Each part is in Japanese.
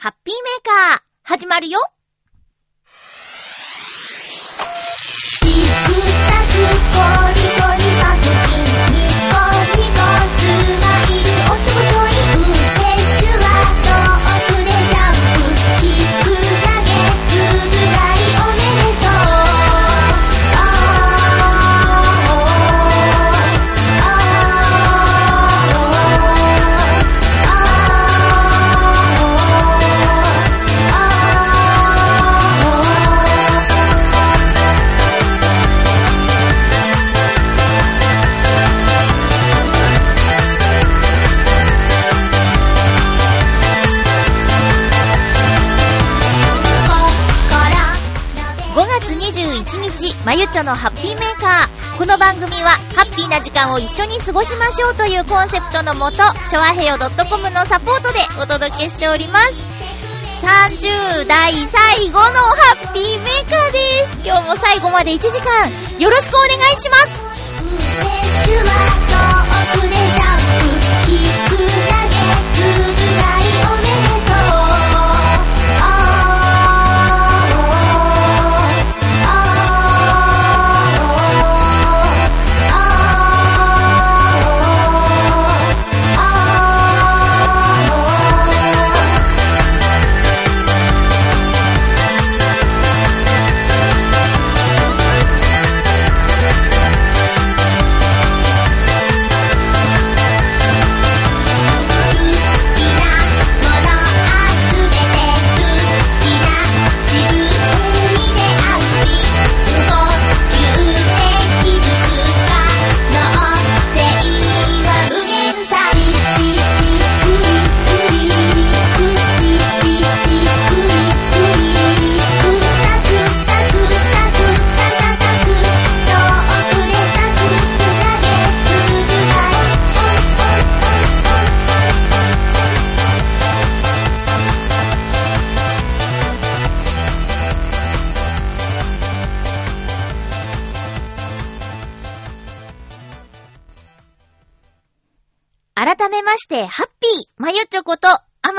ハッピーメーカー、始まるよ。まゆちょのハッピーメーカー。この番組は、ハッピーな時間を一緒に過ごしましょうというコンセプトのもと、ちょわへよ .com のサポートでお届けしております。30代最後のハッピーメーカーです。今日も最後まで1時間、よろしくお願いします。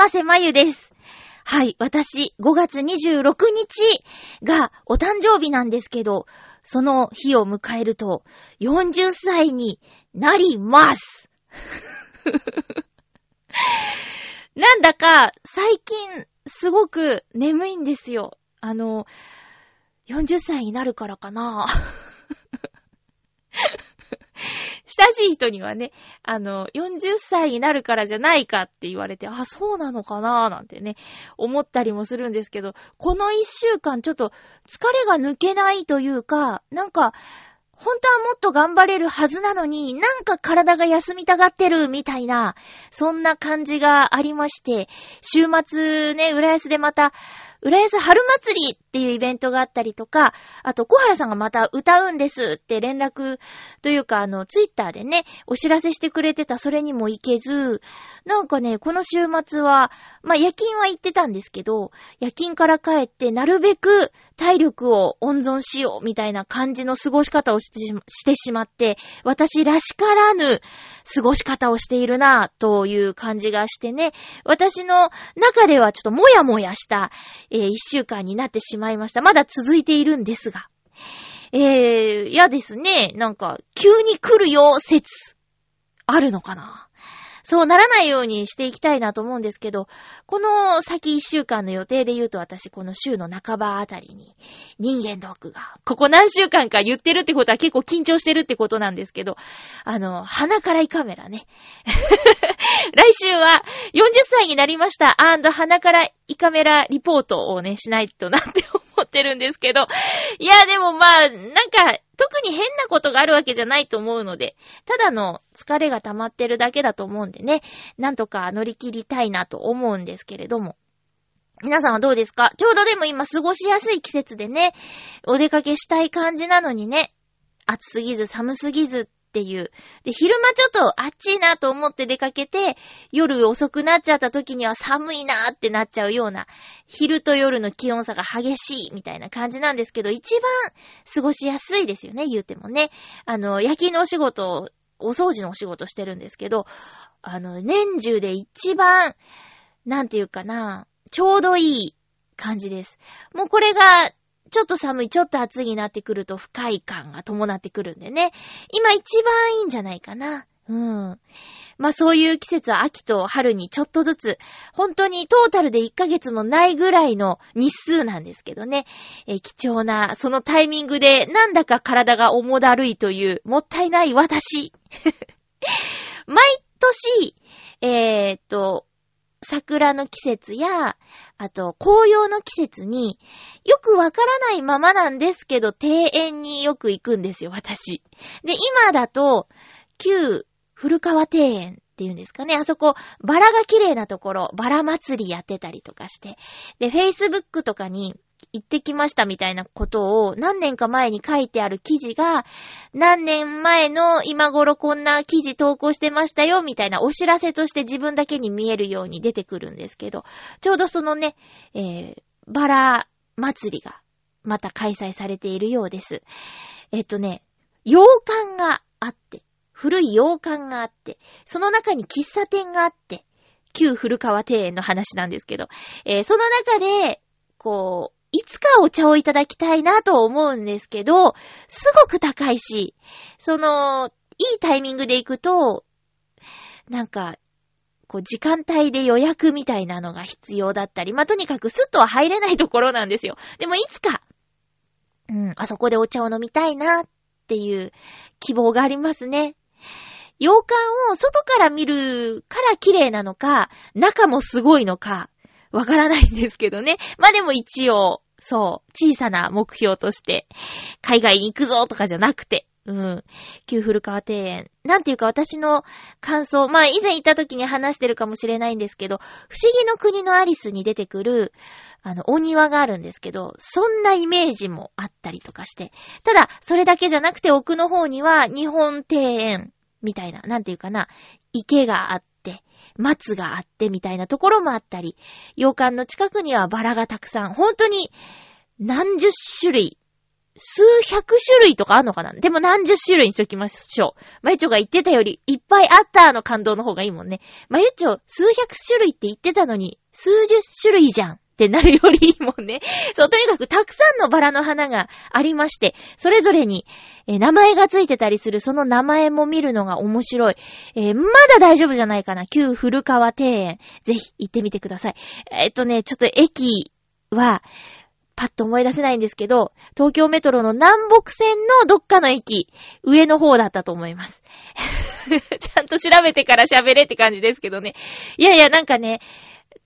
こと、あませまゆです。はい、私、5月26日がお誕生日なんですけど、その日を迎えると、40歳になります。なんだか、最近、すごく眠いんですよ。あの、40歳になるからかな。親しい人にはね、あの、40歳になるからじゃないかって言われて、あ、そうなのかなーなんてね、思ったりもするんですけど、この一週間ちょっと疲れが抜けないというか、なんか、本当はもっと頑張れるはずなのに、なんか体が休みたがってるみたいな、そんな感じがありまして、週末ね、浦安でまた、浦安春祭りっていうイベントがあったりとか、あと小原さんがまた歌うんですって連絡というか、あの、ツイッターでね、お知らせしてくれてたそれにも行けず、なんかね、この週末は、まあ、夜勤は行ってたんですけど、夜勤から帰ってなるべく体力を温存しようみたいな感じの過ごし方をしてしましてしまって、私らしからぬ過ごし方をしているなという感じがしてね、私の中ではちょっともやもやした、えー一週間になってしまいました。まだ続いているんですが。えー、嫌ですね。なんか、急に来るよ、説。あるのかなそうならないようにしていきたいなと思うんですけど、この先一週間の予定で言うと私この週の半ばあたりに人間ドックが、ここ何週間か言ってるってことは結構緊張してるってことなんですけど、あの、鼻から胃カメラね。来週は40歳になりました鼻から胃カメラリポートをね、しないとなって思ってるんですけど、いや、でもまあ、なんか、特に変なことがあるわけじゃないと思うので、ただの疲れが溜まってるだけだと思うんでね、なんとか乗り切りたいなと思うんですけれども。皆さんはどうですか？ちょうどでも今過ごしやすい季節でね、お出かけしたい感じなのにね、暑すぎず寒すぎずっていう。で、昼間ちょっと暑いなと思って出かけて、夜遅くなっちゃった時には寒いなってなっちゃうような、昼と夜の気温差が激しいみたいな感じなんですけど、一番過ごしやすいですよね、言うてもね。あの、夜勤のお仕事、お掃除のお仕事してるんですけど、あの、年中で一番、なんていうかな、ちょうどいい感じです。もうこれが、ちょっと寒い、ちょっと暑いになってくると不快感が伴ってくるんでね。今一番いいんじゃないかな。うん。まあそういう季節は秋と春にちょっとずつ、本当にトータルで1ヶ月もないぐらいの日数なんですけどね。え、貴重な、そのタイミングでなんだか体が重だるいという、もったいない私。毎年、えー、っと、桜の季節や、あと、紅葉の季節に、よくわからないままなんですけど、庭園によく行くんですよ、私。で、今だと、旧古川庭園っていうんですかね。あそこ、バラが綺麗なところ、バラ祭りやってたりとかして。で、Facebook とかに、行ってきましたみたいなことを何年か前に書いてある記事が、何年前の今頃こんな記事投稿してましたよみたいなお知らせとして自分だけに見えるように出てくるんですけど、ちょうどそのね、えー、バラ祭りがまた開催されているようです。えっとね、洋館があって、古い洋館があって、その中に喫茶店があって、旧古川庭園の話なんですけど、えー、その中で、こう、いつかお茶をいただきたいなと思うんですけど、すごく高いし、その、いいタイミングで行くと、なんか、こう、時間帯で予約みたいなのが必要だったり、まあ、とにかくスッとは入れないところなんですよ。でもいつか、うん、あそこでお茶を飲みたいなっていう希望がありますね。洋館を外から見るから綺麗なのか、中もすごいのか、わからないんですけどね。まあでも一応、そう、小さな目標として、海外に行くぞとかじゃなくて、うん。旧古川庭園。なんていうか私の感想、まあ以前行った時に話してるかもしれないんですけど、不思議の国のアリスに出てくる、あの、お庭があるんですけど、そんなイメージもあったりとかして。ただ、それだけじゃなくて奥の方には日本庭園みたいな、なんていうかな、池があっ松があってみたいなところもあったり、洋館の近くにはバラがたくさん、本当に何十種類、数百種類とかあんのかな？でも何十種類にしときましょう。まゆちょが言ってたよりいっぱいあったの感動の方がいいもんね。まゆちょ、数百種類って言ってたのに、数十種類じゃん。ってなるよりいいもんね。そう、とにかくたくさんのバラの花がありまして、それぞれに、えー、名前がついてたりする、その名前も見るのが面白い。えー、まだ大丈夫じゃないかな。旧古川庭園。ぜひ行ってみてください。えー、っとね、ちょっと駅は、パッと思い出せないんですけど、東京メトロの南北線のどっかの駅、上の方だったと思います。ちゃんと調べてから喋れって感じですけどね。いやいや、なんかね、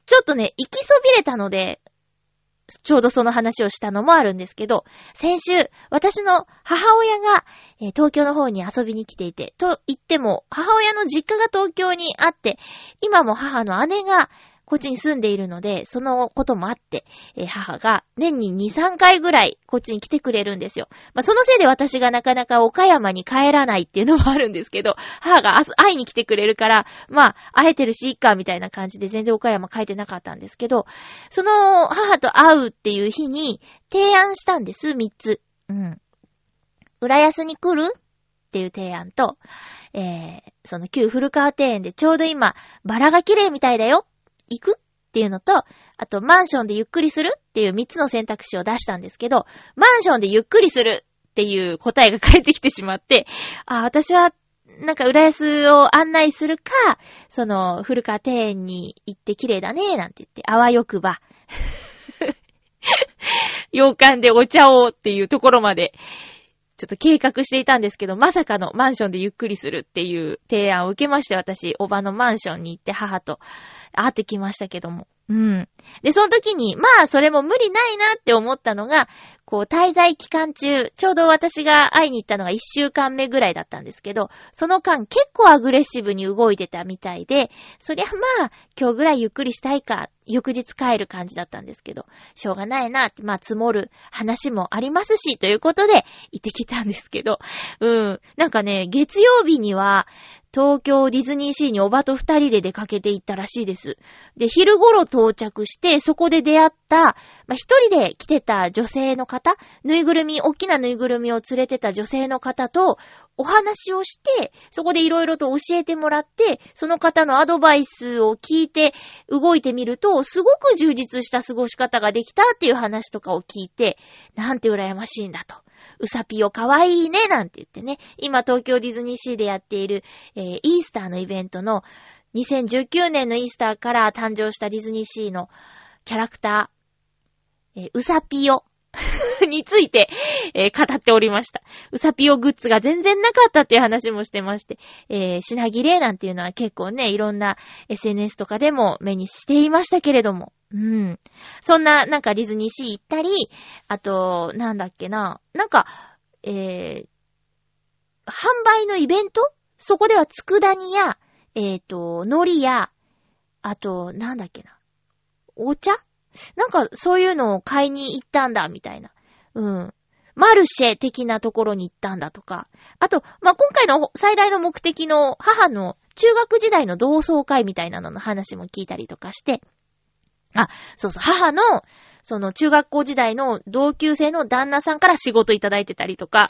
ちょっとね、行きそびれたので、ちょうどその話をしたのもあるんですけど、先週、私の母親が、えー、東京の方に遊びに来ていて、と言っても、母親の実家が東京にあって、今も母の姉がこっちに住んでいるので、そのこともあって、えー、母が年に2、3回ぐらいこっちに来てくれるんですよ。まあ、そのせいで私がなかなか岡山に帰らないっていうのもあるんですけど、母が明日会いに来てくれるから、まあ、会えてるし、いっか、みたいな感じで全然岡山帰ってなかったんですけど、その母と会うっていう日に提案したんです、3つ。うん。浦安に来る？っていう提案と、えー、その旧古川庭園でちょうど今、バラが綺麗みたいだよ行くっていうのと、あと、マンションでゆっくりするっていう3つの選択肢を出したんですけど、マンションでゆっくりするっていう答えが返ってきてしまって、あ、私は、なんか、浦安を案内するか、その、古川庭園に行って綺麗だね、なんて言って、あわよくば。洋館でお茶をっていうところまでちょっと計画していたんですけど、まさかのマンションでゆっくりするっていう提案を受けまして、私、おばのマンションに行って母と会ってきましたけども。うん。で、その時に、まあ、それも無理ないなって思ったのが、こう、滞在期間中、ちょうど私が会いに行ったのが1週間目ぐらいだったんですけど、その間結構アグレッシブに動いてたみたいで、そりゃまあ、今日ぐらいゆっくりしたいか、翌日帰る感じだったんですけど、しょうがないな、まあ、積もる話もありますし、ということで、行ってきたんですけど、うん。なんかね、月曜日には、東京ディズニーシーにおばと二人で出かけて行ったらしいです。で、昼頃到着して、そこで出会った、まあ、一人で来てた女性の方、ぬいぐるみ、大きなぬいぐるみを連れてた女性の方と、お話をして、そこでいろいろと教えてもらって、その方のアドバイスを聞いて動いてみると、すごく充実した過ごし方ができたっていう話とかを聞いて、なんて羨ましいんだと。うさぴよかわいいね、なんて言ってね、今東京ディズニーシーでやっている、えーイースターのイベントの2019年のイースターから誕生したディズニーシーのキャラクター、えーうさぴよ について、えー語っておりました。うさぴよグッズが全然なかったっていう話もしてまして、えー品切れなんていうのは結構ね、いろんな SNS とかでも目にしていましたけれども。うん。そんな、なんかディズニーシー行ったり、あと、なんだっけな、なんか、えー、販売のイベント？そこでは佃煮や、えっ、と、海苔や、あと、なんだっけな、お茶？なんか、そういうのを買いに行ったんだ、みたいな。うん。マルシェ的なところに行ったんだとか。あと、まあ、今回の最大の目的の母の中学時代の同窓会みたいなのの話も聞いたりとかして、あ、そうそう、母の、その中学校時代の同級生の旦那さんから仕事いただいてたりとか、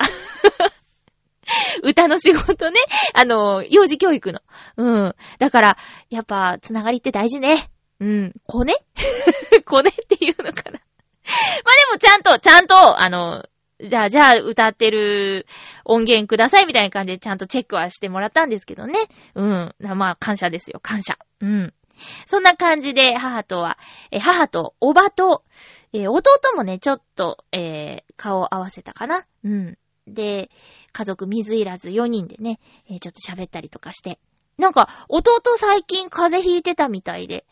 歌の仕事ね、あの、幼児教育の。うん。だから、やっぱ、つながりって大事ね。うん。コネ？コネっていうのかな。まあでもちゃんと、ちゃんと、あの、じゃあ、じゃあ、歌ってる音源くださいみたいな感じでちゃんとチェックはしてもらったんですけどね。うん。まあ、感謝ですよ、感謝。うん。そんな感じで、母とは、え母と、おばと、え弟もね、ちょっと、えー顔を合わせたかな。うん。で、家族水いらず4人でね、えーちょっと喋ったりとかして。なんか、弟最近風邪ひいてたみたいで。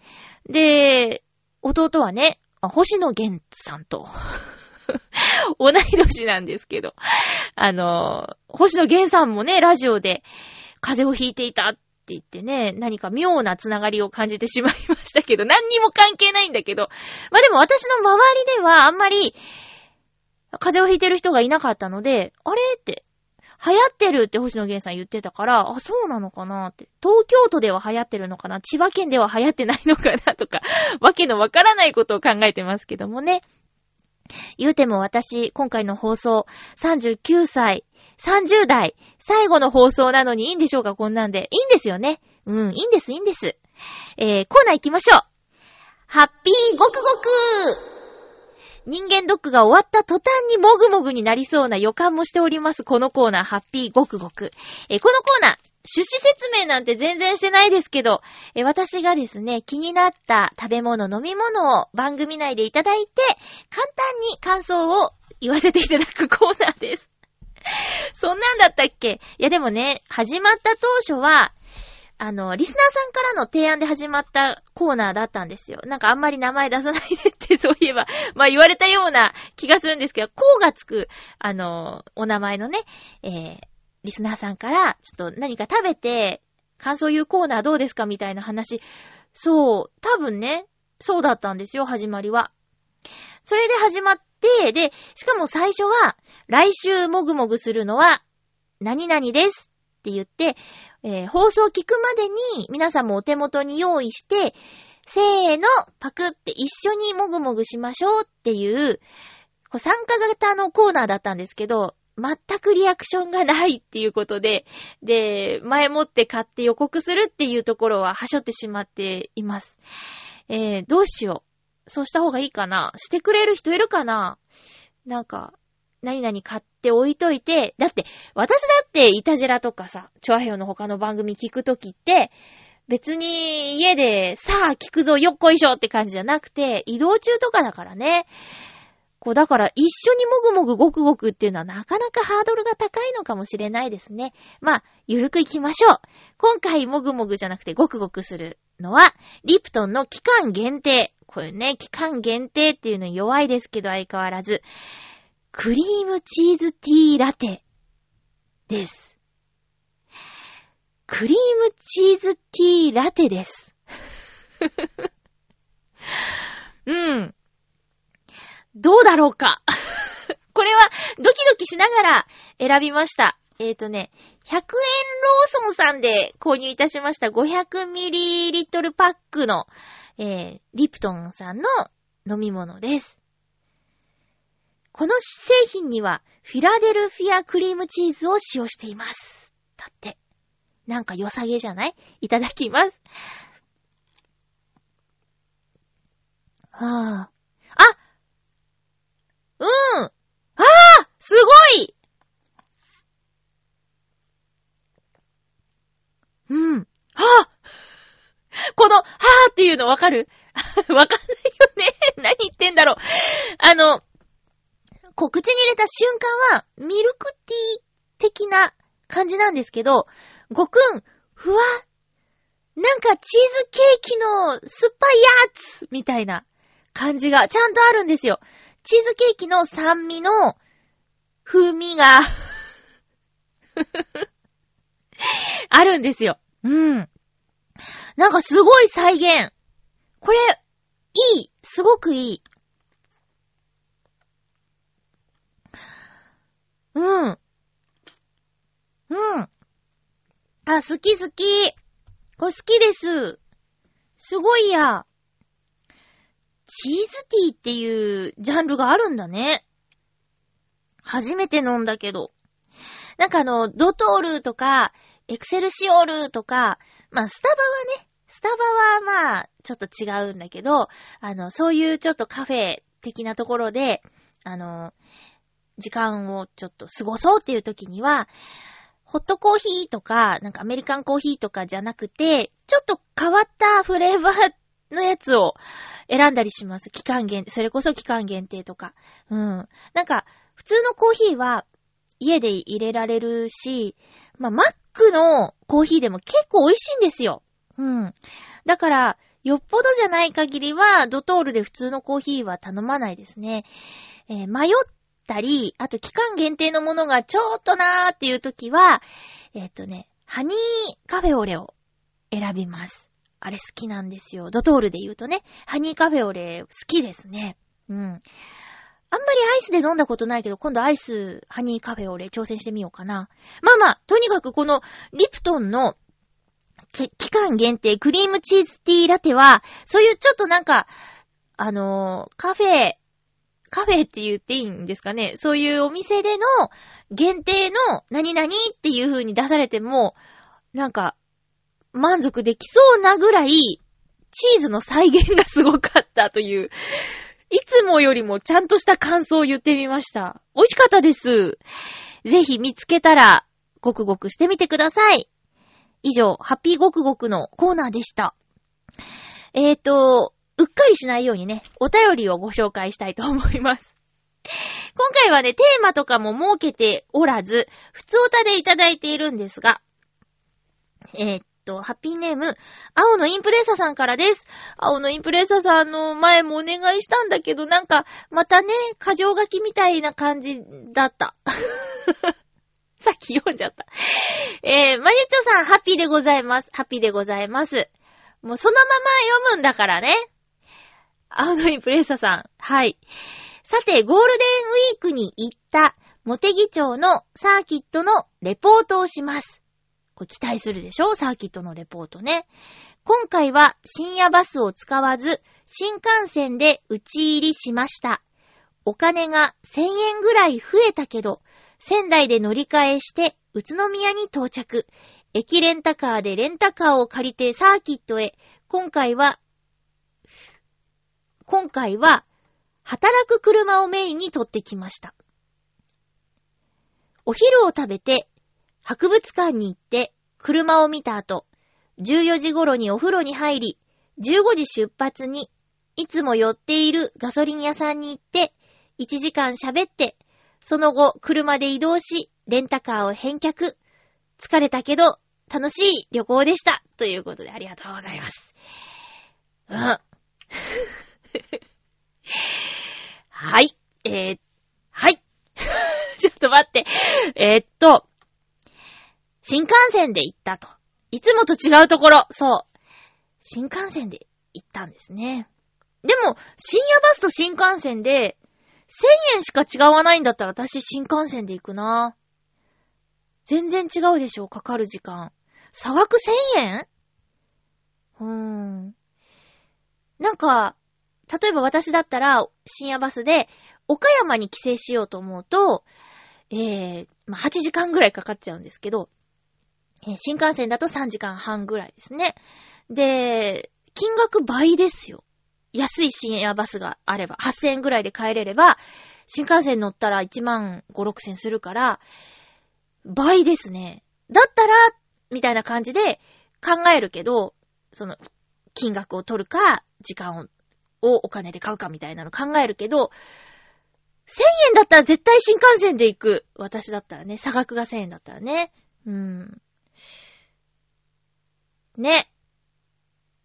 で、弟はね、星野源さんと、同い年なんですけど、あの、星野源さんもね、ラジオで風邪をひいていたって言ってね、何か妙なつながりを感じてしまいましたけど、何にも関係ないんだけど、まあでも私の周りではあんまり、風邪をひいてる人がいなかったので、あれって、流行ってるって星野源さん言ってたから、あ、そうなのかなって。東京都では流行ってるのかな？千葉県では流行ってないのかな？とか、わけのわからないことを考えてますけどもね。言うても私、今回の放送、39歳、30代、最後の放送なのにいいんでしょうか？こんなんで。いいんですよね。うん、いいんです、いいんです。えー、コーナー行きましょう。ハッピーごくごく人間ドックが終わった途端にもぐもぐになりそうな予感もしております。このコーナー、ハッピーごくごく。えーこのコーナー、趣旨説明なんて全然してないですけど、えー私がですね、気になった食べ物、飲み物を番組内でいただいて、簡単に感想を言わせていただくコーナーです。そんなんだったっけ？いやでもね、始まった当初は、あの、リスナーさんからの提案で始まったコーナーだったんですよ。なんかあんまり名前出さないでってそういえば、まあ言われたような気がするんですけど、こうがつく、あの、お名前のね、えー、リスナーさんから、ちょっと何か食べて、感想言うコーナーどうですかみたいな話。そう、多分ね、そうだったんですよ、始まりは。それで始まって、で、しかも最初は、来週もぐもぐするのは、何々ですって言って、えー放送聞くまでに皆さんもお手元に用意して、せーの、パクって一緒にもぐもぐしましょうっていう、こう参加型のコーナーだったんですけど、全くリアクションがないっていうことで、で、前もって買って予告するっていうところははしょってしまっています。えー、どうしよう。そうした方がいいかなしてくれる人いるかななんか、何々買って置いといて、だって、私だってイタジラとかさ、チョアヘヨの他の番組聞くときって、別に家でさあ聞くぞよっこいしょって感じじゃなくて、移動中とかだからね。こう、だから一緒にもぐもぐごくごくっていうのはなかなかハードルが高いのかもしれないですね。まあ、ゆるくいきましょう。今回もぐもぐじゃなくてごくごくするのは、リプトンの期間限定。これね、期間限定っていうのに弱いですけど相変わらず、クリームチーズティーラテです。クリームチーズティーラテです。うん。どうだろうか？これはドキドキしながら選びました。えっ、ー、とね、100円ローソンさんで購入いたしました 500ml パックの、えー、リプトンさんの飲み物です。この製品には、フィラデルフィアクリームチーズを使用しています。だって。なんか良さげじゃない？いただきます。はぁ、あ。あうんああすごいうん。はぁ、この、はぁっていうのわかる？わかんないよね。何言ってんだろう。あの、こう、口に入れた瞬間は、ミルクティー的な感じなんですけど、ごくん、ふわ、なんかチーズケーキの酸っぱいやつみたいな感じがちゃんとあるんですよ。チーズケーキの酸味の風味が あるんですよ。うん。なんかすごい再現。これ、いい。すごくいい。うん。うん。あ、好き好き。これ好きです。すごいや。チーズティーっていうジャンルがあるんだね。初めて飲んだけど。なんかあの、ドトールとか、エクセルシオールとか、まあ、スタバはね、スタバはまあ、ちょっと違うんだけど、あの、そういうちょっとカフェ的なところで、あの、時間をちょっと過ごそうっていう時には、ホットコーヒーとか、なんかアメリカンコーヒーとかじゃなくて、ちょっと変わったフレーバーのやつを選んだりします。期間限定、それこそ期間限定とか。うん。なんか、普通のコーヒーは家で入れられるし、まあ、マックのコーヒーでも結構美味しいんですよ。うん。だから、よっぽどじゃない限りは、ドトールで普通のコーヒーは頼まないですね。えー、迷ったり、あと期間限定のものがちょっとなーっていう時は、えっ、ーとね、ハニーカフェオレを選びます。あれ好きなんですよ。ドトールで言うとね、ハニーカフェオレ好きですね。うん。あんまりアイスで飲んだことないけど、今度アイス、ハニーカフェオレ挑戦してみようかな。まあまあ、とにかくこの、リプトンの期間限定クリームチーズティーラテは、そういうちょっとなんか、あのー、カフェ、カフェって言っていいんですかね？そういうお店での限定の何々っていう風に出されても、なんか、満足できそうなぐらい、チーズの再現がすごかったという、いつもよりもちゃんとした感想を言ってみました。美味しかったです。ぜひ見つけたら、ごくごくしてみてください。以上、ハッピーごくごくのコーナーでした。えーと、うっかりしないようにね、お便りをご紹介したいと思います。今回はね、テーマとかも設けておらず、普通歌でいただいているんですが、えー、っと、ハッピーネーム、青のインプレッサさんからです。青のインプレッサさんの前もお願いしたんだけど、なんか、またね、過剰書きみたいな感じだった。さっき読んじゃった。えー、まゆちょさん、ハッピーでございます。ハッピーでございます。もうそのまま読むんだからね。青のインプレッサさん。はい。さて、ゴールデンウィークに行った、モテギ町のサーキットのレポートをします。これ期待するでしょ？サーキットのレポートね。今回は深夜バスを使わず、新幹線で打ち入りしました。お金が1000円ぐらい増えたけど、仙台で乗り換えして、宇都宮に到着。駅レンタカーでレンタカーを借りてサーキットへ。今回は、今回は、働く車をメインに取ってきました。お昼を食べて、博物館に行って、車を見た後、14時頃にお風呂に入り、15時出発に、いつも寄っているガソリン屋さんに行って、1時間喋って、その後、車で移動し、レンタカーを返却。疲れたけど、楽しい旅行でした。ということで、ありがとうございます。うん。はい。えー、はい。ちょっと待って。えー、っと、新幹線で行ったと。いつもと違うところ。そう。新幹線で行ったんですね。でも、深夜バスと新幹線で1000円しか違わないんだったら私新幹線で行くな。全然違うでしょ、かかる時間。差額1000円？うーん。なんか、例えば私だったら、深夜バスで、岡山に帰省しようと思うと、えー、まあ、8時間ぐらいかかっちゃうんですけど、えー新幹線だと3時間半ぐらいですね。で、金額倍ですよ。安い深夜バスがあれば、8000円ぐらいで帰れれば、新幹線乗ったら1万5、6千するから、倍ですね。だったら、みたいな感じで考えるけど、その、金額を取るか、時間を、をお金で買うかみたいなの考えるけど、1000円だったら絶対新幹線で行く。私だったらね、差額が1000円だったらね。うん。ね。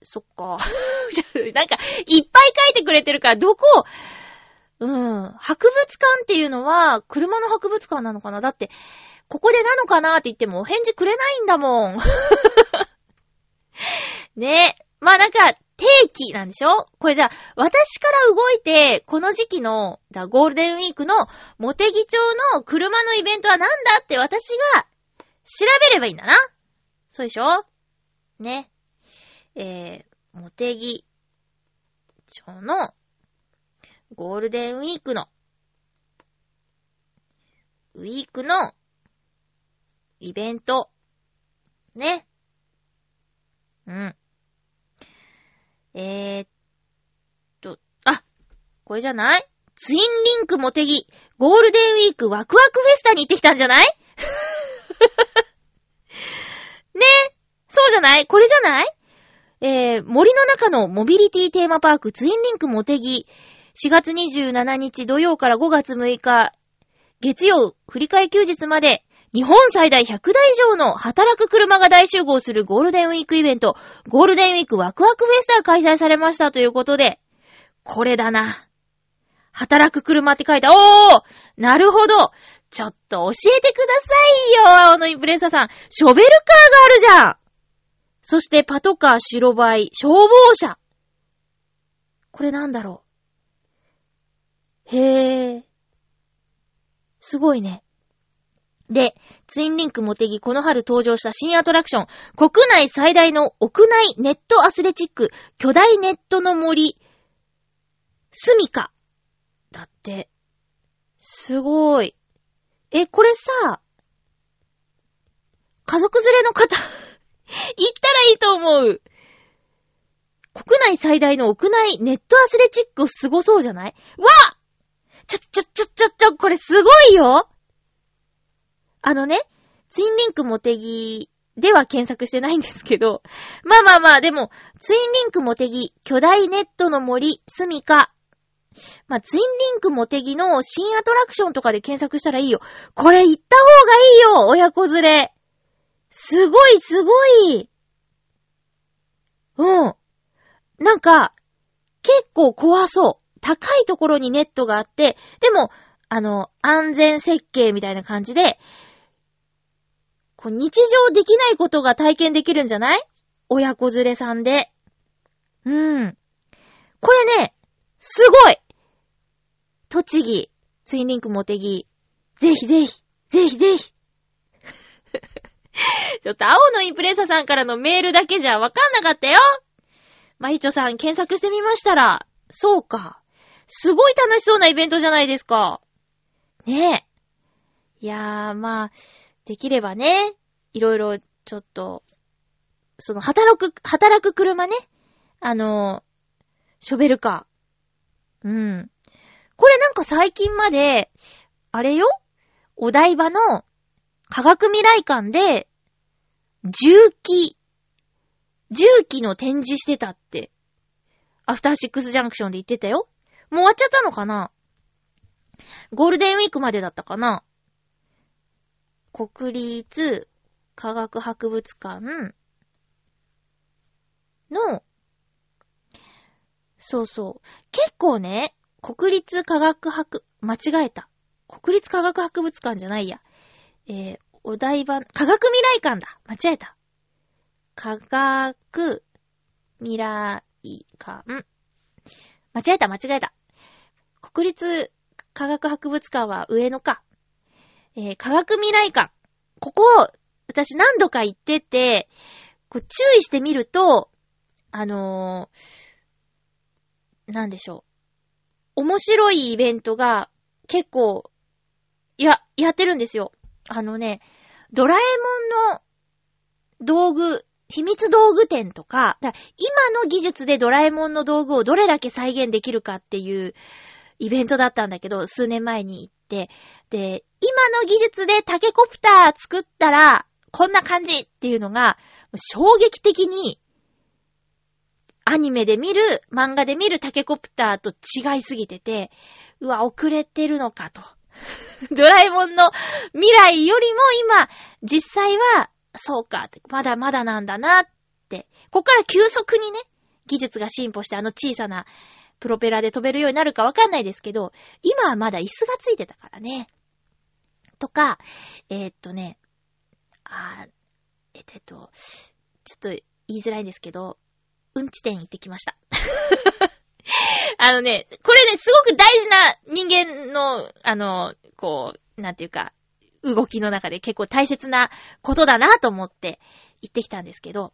そっか。なんか、いっぱい書いてくれてるから、どこ、うん。博物館っていうのは、車の博物館なのかなだって、ここでなのかなって言ってもお返事くれないんだもん。ね。まあなんか、期なんでしょ？これじゃあ、私から動いて、この時期の、だゴールデンウィークの、モテギ町の車のイベントはなんだって私が、調べればいいんだな？そうでしょ？ね。えー、モテギ町の、ゴールデンウィークの、ウィークの、イベント。ね。うん。えー、っと、あ、これじゃない？ツインリンクモテギ、ゴールデンウィークワクワクフェスタに行ってきたんじゃない？ねえそうじゃない？これじゃない？えー、森の中のモビリティテーマパークツインリンクモテギ、4月27日土曜から5月6日、月曜振り替休日まで、日本最大100台以上の働く車が大集合するゴールデンウィークイベント、ゴールデンウィークワクワクフェスタが開催されましたということで、これだな。働く車って書いて、おーなるほどちょっと教えてくださいよ青のインプレッサーさん。ショベルカーがあるじゃんそしてパトカー、白バイ、消防車。これなんだろう。へー。すごいね。で、ツインリンクモテギこの春登場した新アトラクション、国内最大の屋内ネットアスレチック、巨大ネットの森、スミカ。だって、すごい。え、これさ、家族連れの方、行ったらいいと思う。国内最大の屋内ネットアスレチックすごそうじゃない？わちょ、ちょ、ちょ、ちょ、ちょ、これすごいよあのね、ツインリンクモテギでは検索してないんですけど、まあまあまあ、でも、ツインリンクモテギ、巨大ネットの森、スミカ。まあ、ツインリンクモテギの新アトラクションとかで検索したらいいよ。これ行った方がいいよ親子連れ。すごいすごいうん。なんか、結構怖そう。高いところにネットがあって、でも、あの、安全設計みたいな感じで、日常できないことが体験できるんじゃない？親子連れさんで。うん。これね、すごい栃木、ツインリンクモテギ、ぜひぜひ、ぜひぜひ。ちょっと青のインプレッサさんからのメールだけじゃわかんなかったよまひちょさん検索してみましたら、そうか。すごい楽しそうなイベントじゃないですか。ねえ。いやー、まあ、できればね、いろいろちょっと、その、働く、働く車ね。あの、ショベルカー。うん。これなんか最近まで、あれよ？お台場の科学未来館で、重機、重機の展示してたって、アフターシックスジャンクションで言ってたよ。もう終わっちゃったのかな？ゴールデンウィークまでだったかな？国立科学博物館の、そうそう。結構ね、国立科学博、間違えた。国立科学博物館じゃないや。えー、お台場、科学未来館だ。間違えた。科学未来館。間違えた、間違えた。国立科学博物館は上野か。えー、科学未来館ここ、私何度か行ってて、こう注意してみると、あのー、なんでしょう。面白いイベントが結構、や、やってるんですよ。あのね、ドラえもんの道具、秘密道具店とか、か今の技術でドラえもんの道具をどれだけ再現できるかっていうイベントだったんだけど、数年前に行、で、今の技術でタケコプター作ったら、こんな感じっていうのが、衝撃的に、アニメで見る、漫画で見るタケコプターと違いすぎてて、うわ、遅れてるのかと。ドラえもんの未来よりも今、実際は、そうか、まだまだなんだなって。こっから急速にね、技術が進歩してあの小さなプロペラで飛べるようになるかわかんないですけど、今はまだ椅子がついてたからね。とか、えー、っとね、あえっと、ちょっと言いづらいんですけど、うんち店行ってきました。あのね、これね、すごく大事な人間の、あの、こう、なんていうか、動きの中で結構大切なことだなと思って行ってきたんですけど、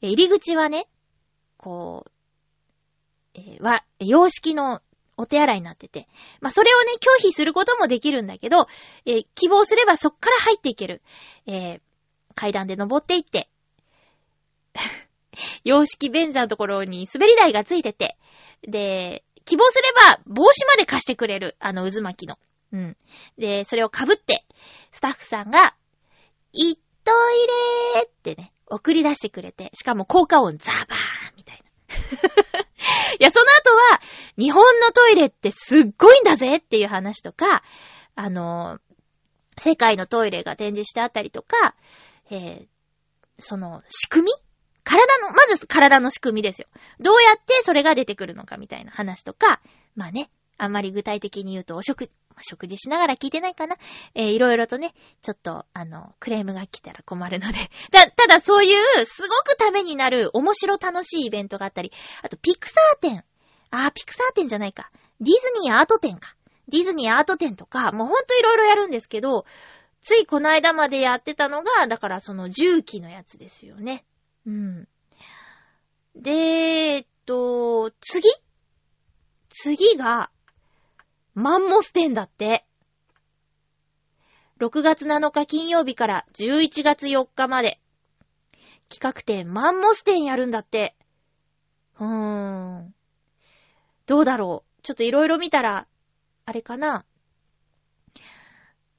入り口はね、こう、は、洋式のお手洗いになってて、まあ、それをね、拒否することもできるんだけど、えー、希望すればそっから入っていける。えー、階段で登っていって、洋式便座のところに滑り台がついてて、で、希望すれば帽子まで貸してくれる。あの渦巻きの。うん。で、それを被って、スタッフさんが、いっといれーってね、送り出してくれて、しかも効果音ザバーンみたいな。いや、その後は、日本のトイレってすっごいんだぜっていう話とか、あの、世界のトイレが展示してあったりとか、えー、その、仕組み？体の、まず体の仕組みですよ。どうやってそれが出てくるのかみたいな話とか、まあね、あんまり具体的に言うとお食、食事しながら聞いてないかなえー、いろいろとね、ちょっと、あの、クレームが来たら困るので。だ、ただそういう、すごくためになる、面白楽しいイベントがあったり、あと、ピクサー展。あー、ピクサー展じゃないか。ディズニーアート展か。ディズニーアート展とか、もうほんといろいろやるんですけど、ついこの間までやってたのが、だからその重機のやつですよね。うん。で、えっと、次？次が、マンモス展だって。6月7日金曜日から11月4日まで、企画展マンモス展やるんだって。うーん。どうだろう。ちょっといろいろ見たら、あれかな。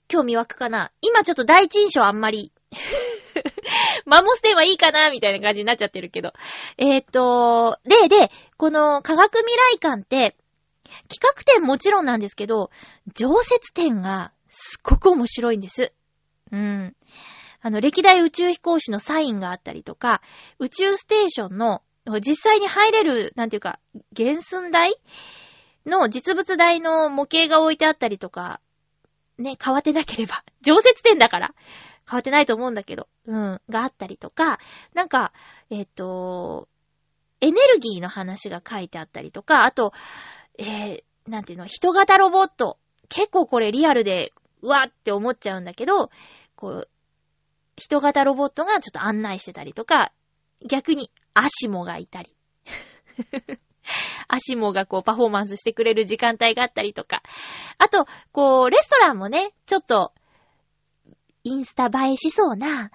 興味湧くかな。今ちょっと第一印象あんまり マンモス展はいいかなみたいな感じになっちゃってるけど。えー、っと、で、で、この科学未来館って、企画展もちろんなんですけど、常設展がすっごく面白いんです。うん。あの、歴代宇宙飛行士のサインがあったりとか、宇宙ステーションの実際に入れる、なんていうか、原寸大の実物大の模型が置いてあったりとか、ね、変わってなければ。常設展だから。変わってないと思うんだけど、うん、があったりとか、なんか、えっ、と、エネルギーの話が書いてあったりとか、あと、えー、なんていうの、人型ロボット。結構これリアルで、うわって思っちゃうんだけど、こう、人型ロボットがちょっと案内してたりとか、逆に、アシモがいたり。アシモがこうパフォーマンスしてくれる時間帯があったりとか。あと、こう、レストランもね、ちょっと、インスタ映えしそうな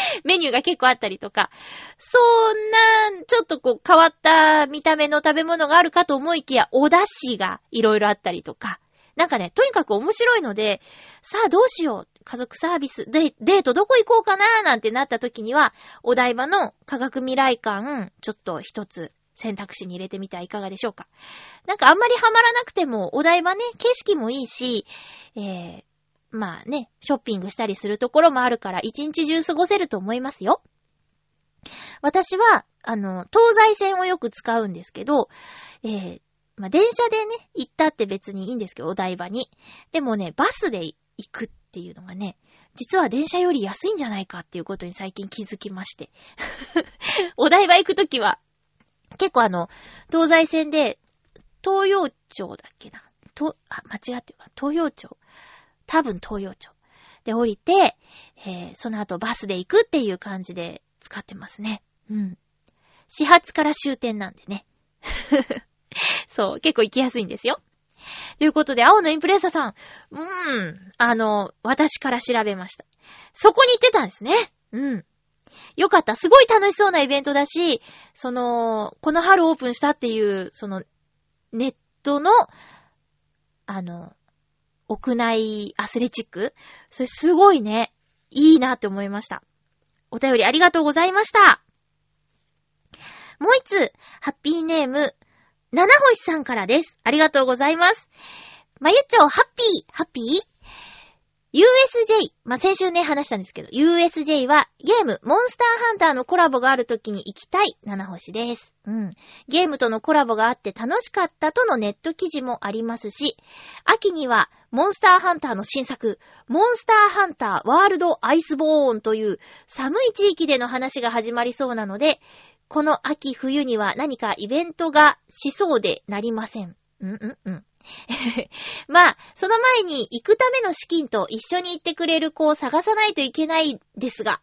メニューが結構あったりとか、そんな、ちょっとこう変わった見た目の食べ物があるかと思いきや、お出汁がいろいろあったりとか、なんかね、とにかく面白いので、さあどうしよう、家族サービス、デデートどこ行こうかななんてなった時には、お台場の科学未来館、ちょっと一つ選択肢に入れてみてはいかがでしょうか。なんかあんまりハマらなくても、お台場ね、景色もいいし、えー、まあね、ショッピングしたりするところもあるから、一日中過ごせると思いますよ。私は、あの、東西線をよく使うんですけど、えー、まあ、電車でね、行ったって別にいいんですけど、お台場に。でもね、バスで行くっていうのがね、実は電車より安いんじゃないかっていうことに最近気づきまして。お台場行くときは、結構あの、東西線で、東洋町だっけな？と、あ、間違ってるか。東洋町多分東洋町。で、降りて、えー、その後バスで行くっていう感じで使ってますね。うん。始発から終点なんでね。そう、結構行きやすいんですよ。ということで、青のインプレッサさん、うーん、あの、私から調べました。そこに行ってたんですね。うん。よかった。すごい楽しそうなイベントだし、その、この春オープンしたっていう、その、ネットの、あの、屋内アスレチックそれすごいね。いいなって思いました。お便りありがとうございました。もう一つ、ハッピーネーム、七星さんからです。ありがとうございます。まゆちょ、ハッピー、ハッピー？USJ、まあ、先週ね、話したんですけど、USJ はゲーム、モンスターハンターのコラボがある時に行きたい、七星です。うん。ゲームとのコラボがあって楽しかったとのネット記事もありますし、秋には、モンスターハンターの新作、モンスターハンターワールドアイスボーンという寒い地域での話が始まりそうなので、この秋冬には何かイベントがしそうでなりません。うんうんうん。まあ、その前に行くための資金と一緒に行ってくれる子を探さないといけないですが、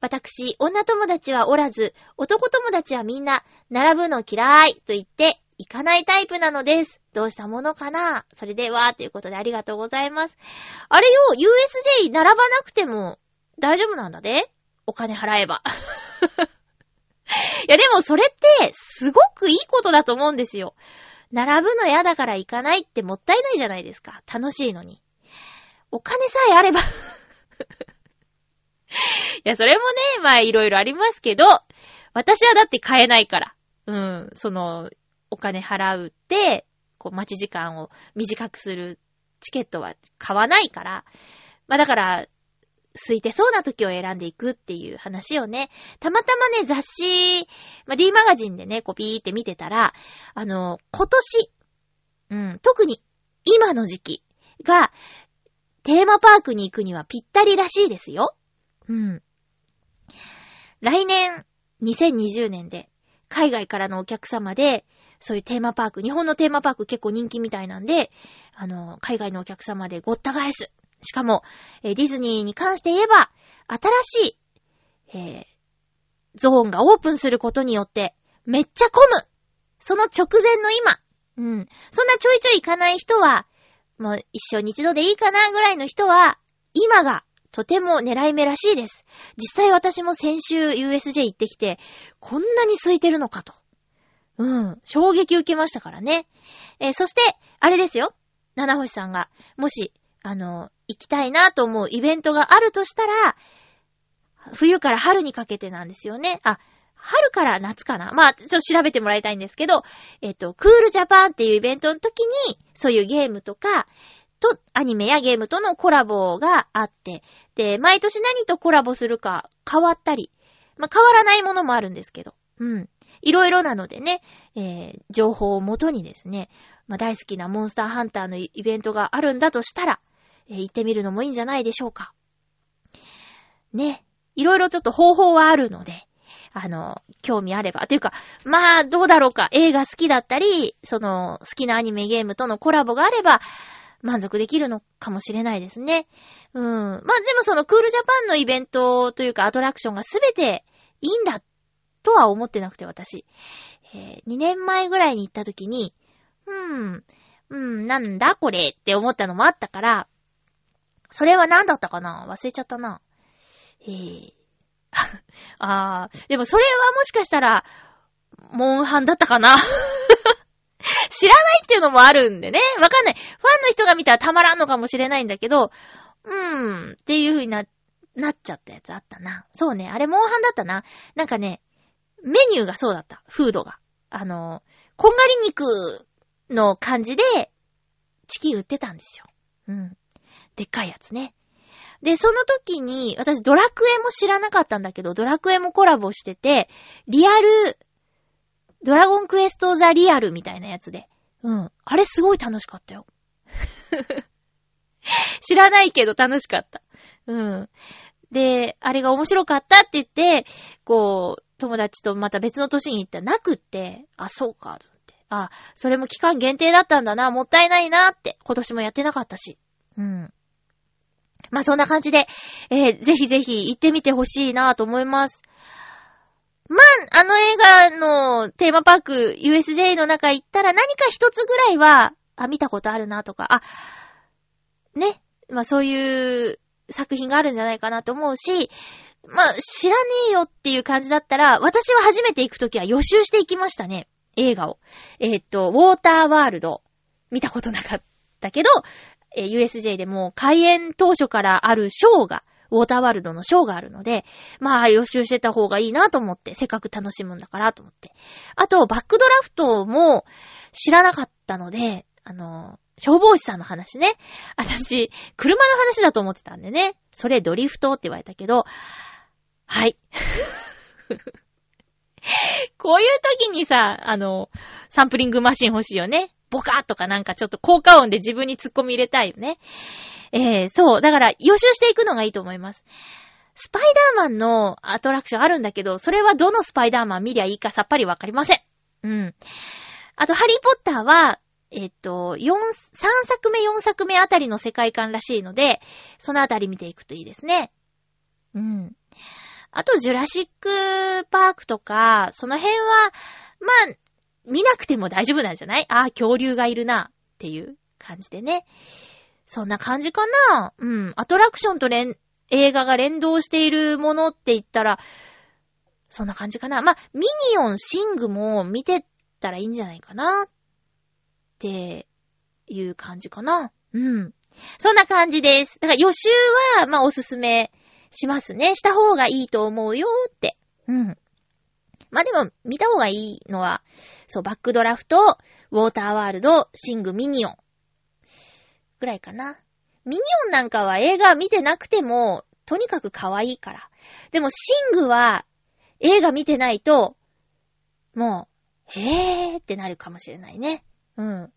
私、女友達はおらず、男友達はみんな、並ぶの嫌いと言って、行かないタイプなのです。どうしたものかな？それでは、ということでありがとうございます。あれよ、USJ 並ばなくても大丈夫なんだねお金払えば。いやでもそれってすごくいいことだと思うんですよ。並ぶの嫌だから行かないってもったいないじゃないですか。楽しいのに。お金さえあれば いや、それもね、まあいろいろありますけど、私はだって買えないから。うん、その、お金払うって、こう待ち時間を短くするチケットは買わないから。まあだから、空いてそうな時を選んでいくっていう話をね、たまたまね、雑誌、まあ、D マガジンでね、こうピーって見てたら、あの、今年、うん、特に今の時期が、テーマパークに行くにはぴったりらしいですよ。うん。来年、2020年で、海外からのお客様で、そういうテーマパーク、日本のテーマパーク結構人気みたいなんで、あの、海外のお客様でごった返すしかも、え、ディズニーに関して言えば、新しい、えー、ゾーンがオープンすることによって、めっちゃ混むその直前の今、うん。そんなちょいちょい行かない人は、もう一生に一度でいいかなぐらいの人は、今がとても狙い目らしいです。実際私も先週 USJ 行ってきて、こんなに空いてるのかと。うん。衝撃受けましたからね。えー、そして、あれですよ。七星さんが、もし、あの、行きたいなと思うイベントがあるとしたら、冬から春にかけてなんですよね。あ、春から夏かな？まあ、ちょっと調べてもらいたいんですけど、えっと、クールジャパンっていうイベントの時に、そういうゲームとか、と、アニメやゲームとのコラボがあって、で、毎年何とコラボするか変わったり、まあ、変わらないものもあるんですけど、うん。いろいろなのでね、えー、情報をもとにですね、まあ、大好きなモンスターハンターのイベントがあるんだとしたら、え、行ってみるのもいいんじゃないでしょうか。ね。いろいろちょっと方法はあるので、あの、興味あれば。というか、まあ、どうだろうか。映画好きだったり、その、好きなアニメゲームとのコラボがあれば、満足できるのかもしれないですね。うん。まあ、でもそのクールジャパンのイベントというかアトラクションがすべていいんだとは思ってなくて私。えー、2年前ぐらいに行った時に、うん、うん、なんだこれって思ったのもあったから、それは何だったかな？忘れちゃったな。えー、あー、でもそれはもしかしたら、モンハンだったかな？知らないっていうのもあるんでね。わかんない。ファンの人が見たらたまらんのかもしれないんだけど、うーん、っていう風にな、なっちゃったやつあったな。そうね、あれモンハンだったな。なんかね、メニューがそうだった。フードが。あの、こんがり肉の感じで、チキン売ってたんですよ。うん。でっかいやつね。で、その時に、私ドラクエも知らなかったんだけど、ドラクエもコラボしてて、リアル、ドラゴンクエストザリアルみたいなやつで。うん。あれすごい楽しかったよ。知らないけど楽しかった。うん。で、あれが面白かったって言って、こう、友達とまた別の年に行ったらなくって、あ、そうか、って。あ、それも期間限定だったんだな、もったいないなって、今年もやってなかったし。うん。まあそんな感じで、えーぜひぜひ行ってみてほしいなと思います。まあ、あの映画のテーマパーク USJ の中行ったら何か一つぐらいは、あ、見たことあるなとか、あ、ね。まあそういう作品があるんじゃないかなと思うし、まあ知らねえよっていう感じだったら、私は初めて行くときは予習していきましたね。映画を。えーっと、ウォーターワールド。見たことなかったけど、えー USJ でも開園当初からあるショーが、ウォーターワールドのショーがあるので、まあ予習してた方がいいなと思って、せっかく楽しむんだからと思って。あと、バックドラフトも知らなかったので、あの、消防士さんの話ね。私、車の話だと思ってたんでね。それドリフトって言われたけど、はい。こういう時にさ、あの、サンプリングマシン欲しいよね。ボカーとかなんかちょっと効果音で自分に突っ込み入れたいよね。えー、そう。だから予習していくのがいいと思います。スパイダーマンのアトラクションあるんだけど、それはどのスパイダーマン見りゃいいかさっぱりわかりません。うん。あと、ハリーポッターは、えっと、4、3作目、4作目あたりの世界観らしいので、そのあたり見ていくといいですね。うん。あと、ジュラシックパークとか、その辺は、まあ、見なくても大丈夫なんじゃない？ああ、恐竜がいるな、っていう感じでね。そんな感じかなうん。アトラクションと連、映画が連動しているものって言ったら、そんな感じかな。まあ、ミニオン、シングも見てったらいいんじゃないかな。っていう感じかな。うん。そんな感じです。だから予習は、まあ、おすすめしますね。した方がいいと思うよって。うん。まあ、でも、見た方がいいのは、そう、バックドラフト、ウォーターワールド、シング、ミニオン。ぐらいかな。ミニオンなんかは映画見てなくても、とにかく可愛いから。でも、シングは、映画見てないと、もう、へーってなるかもしれないね。うん。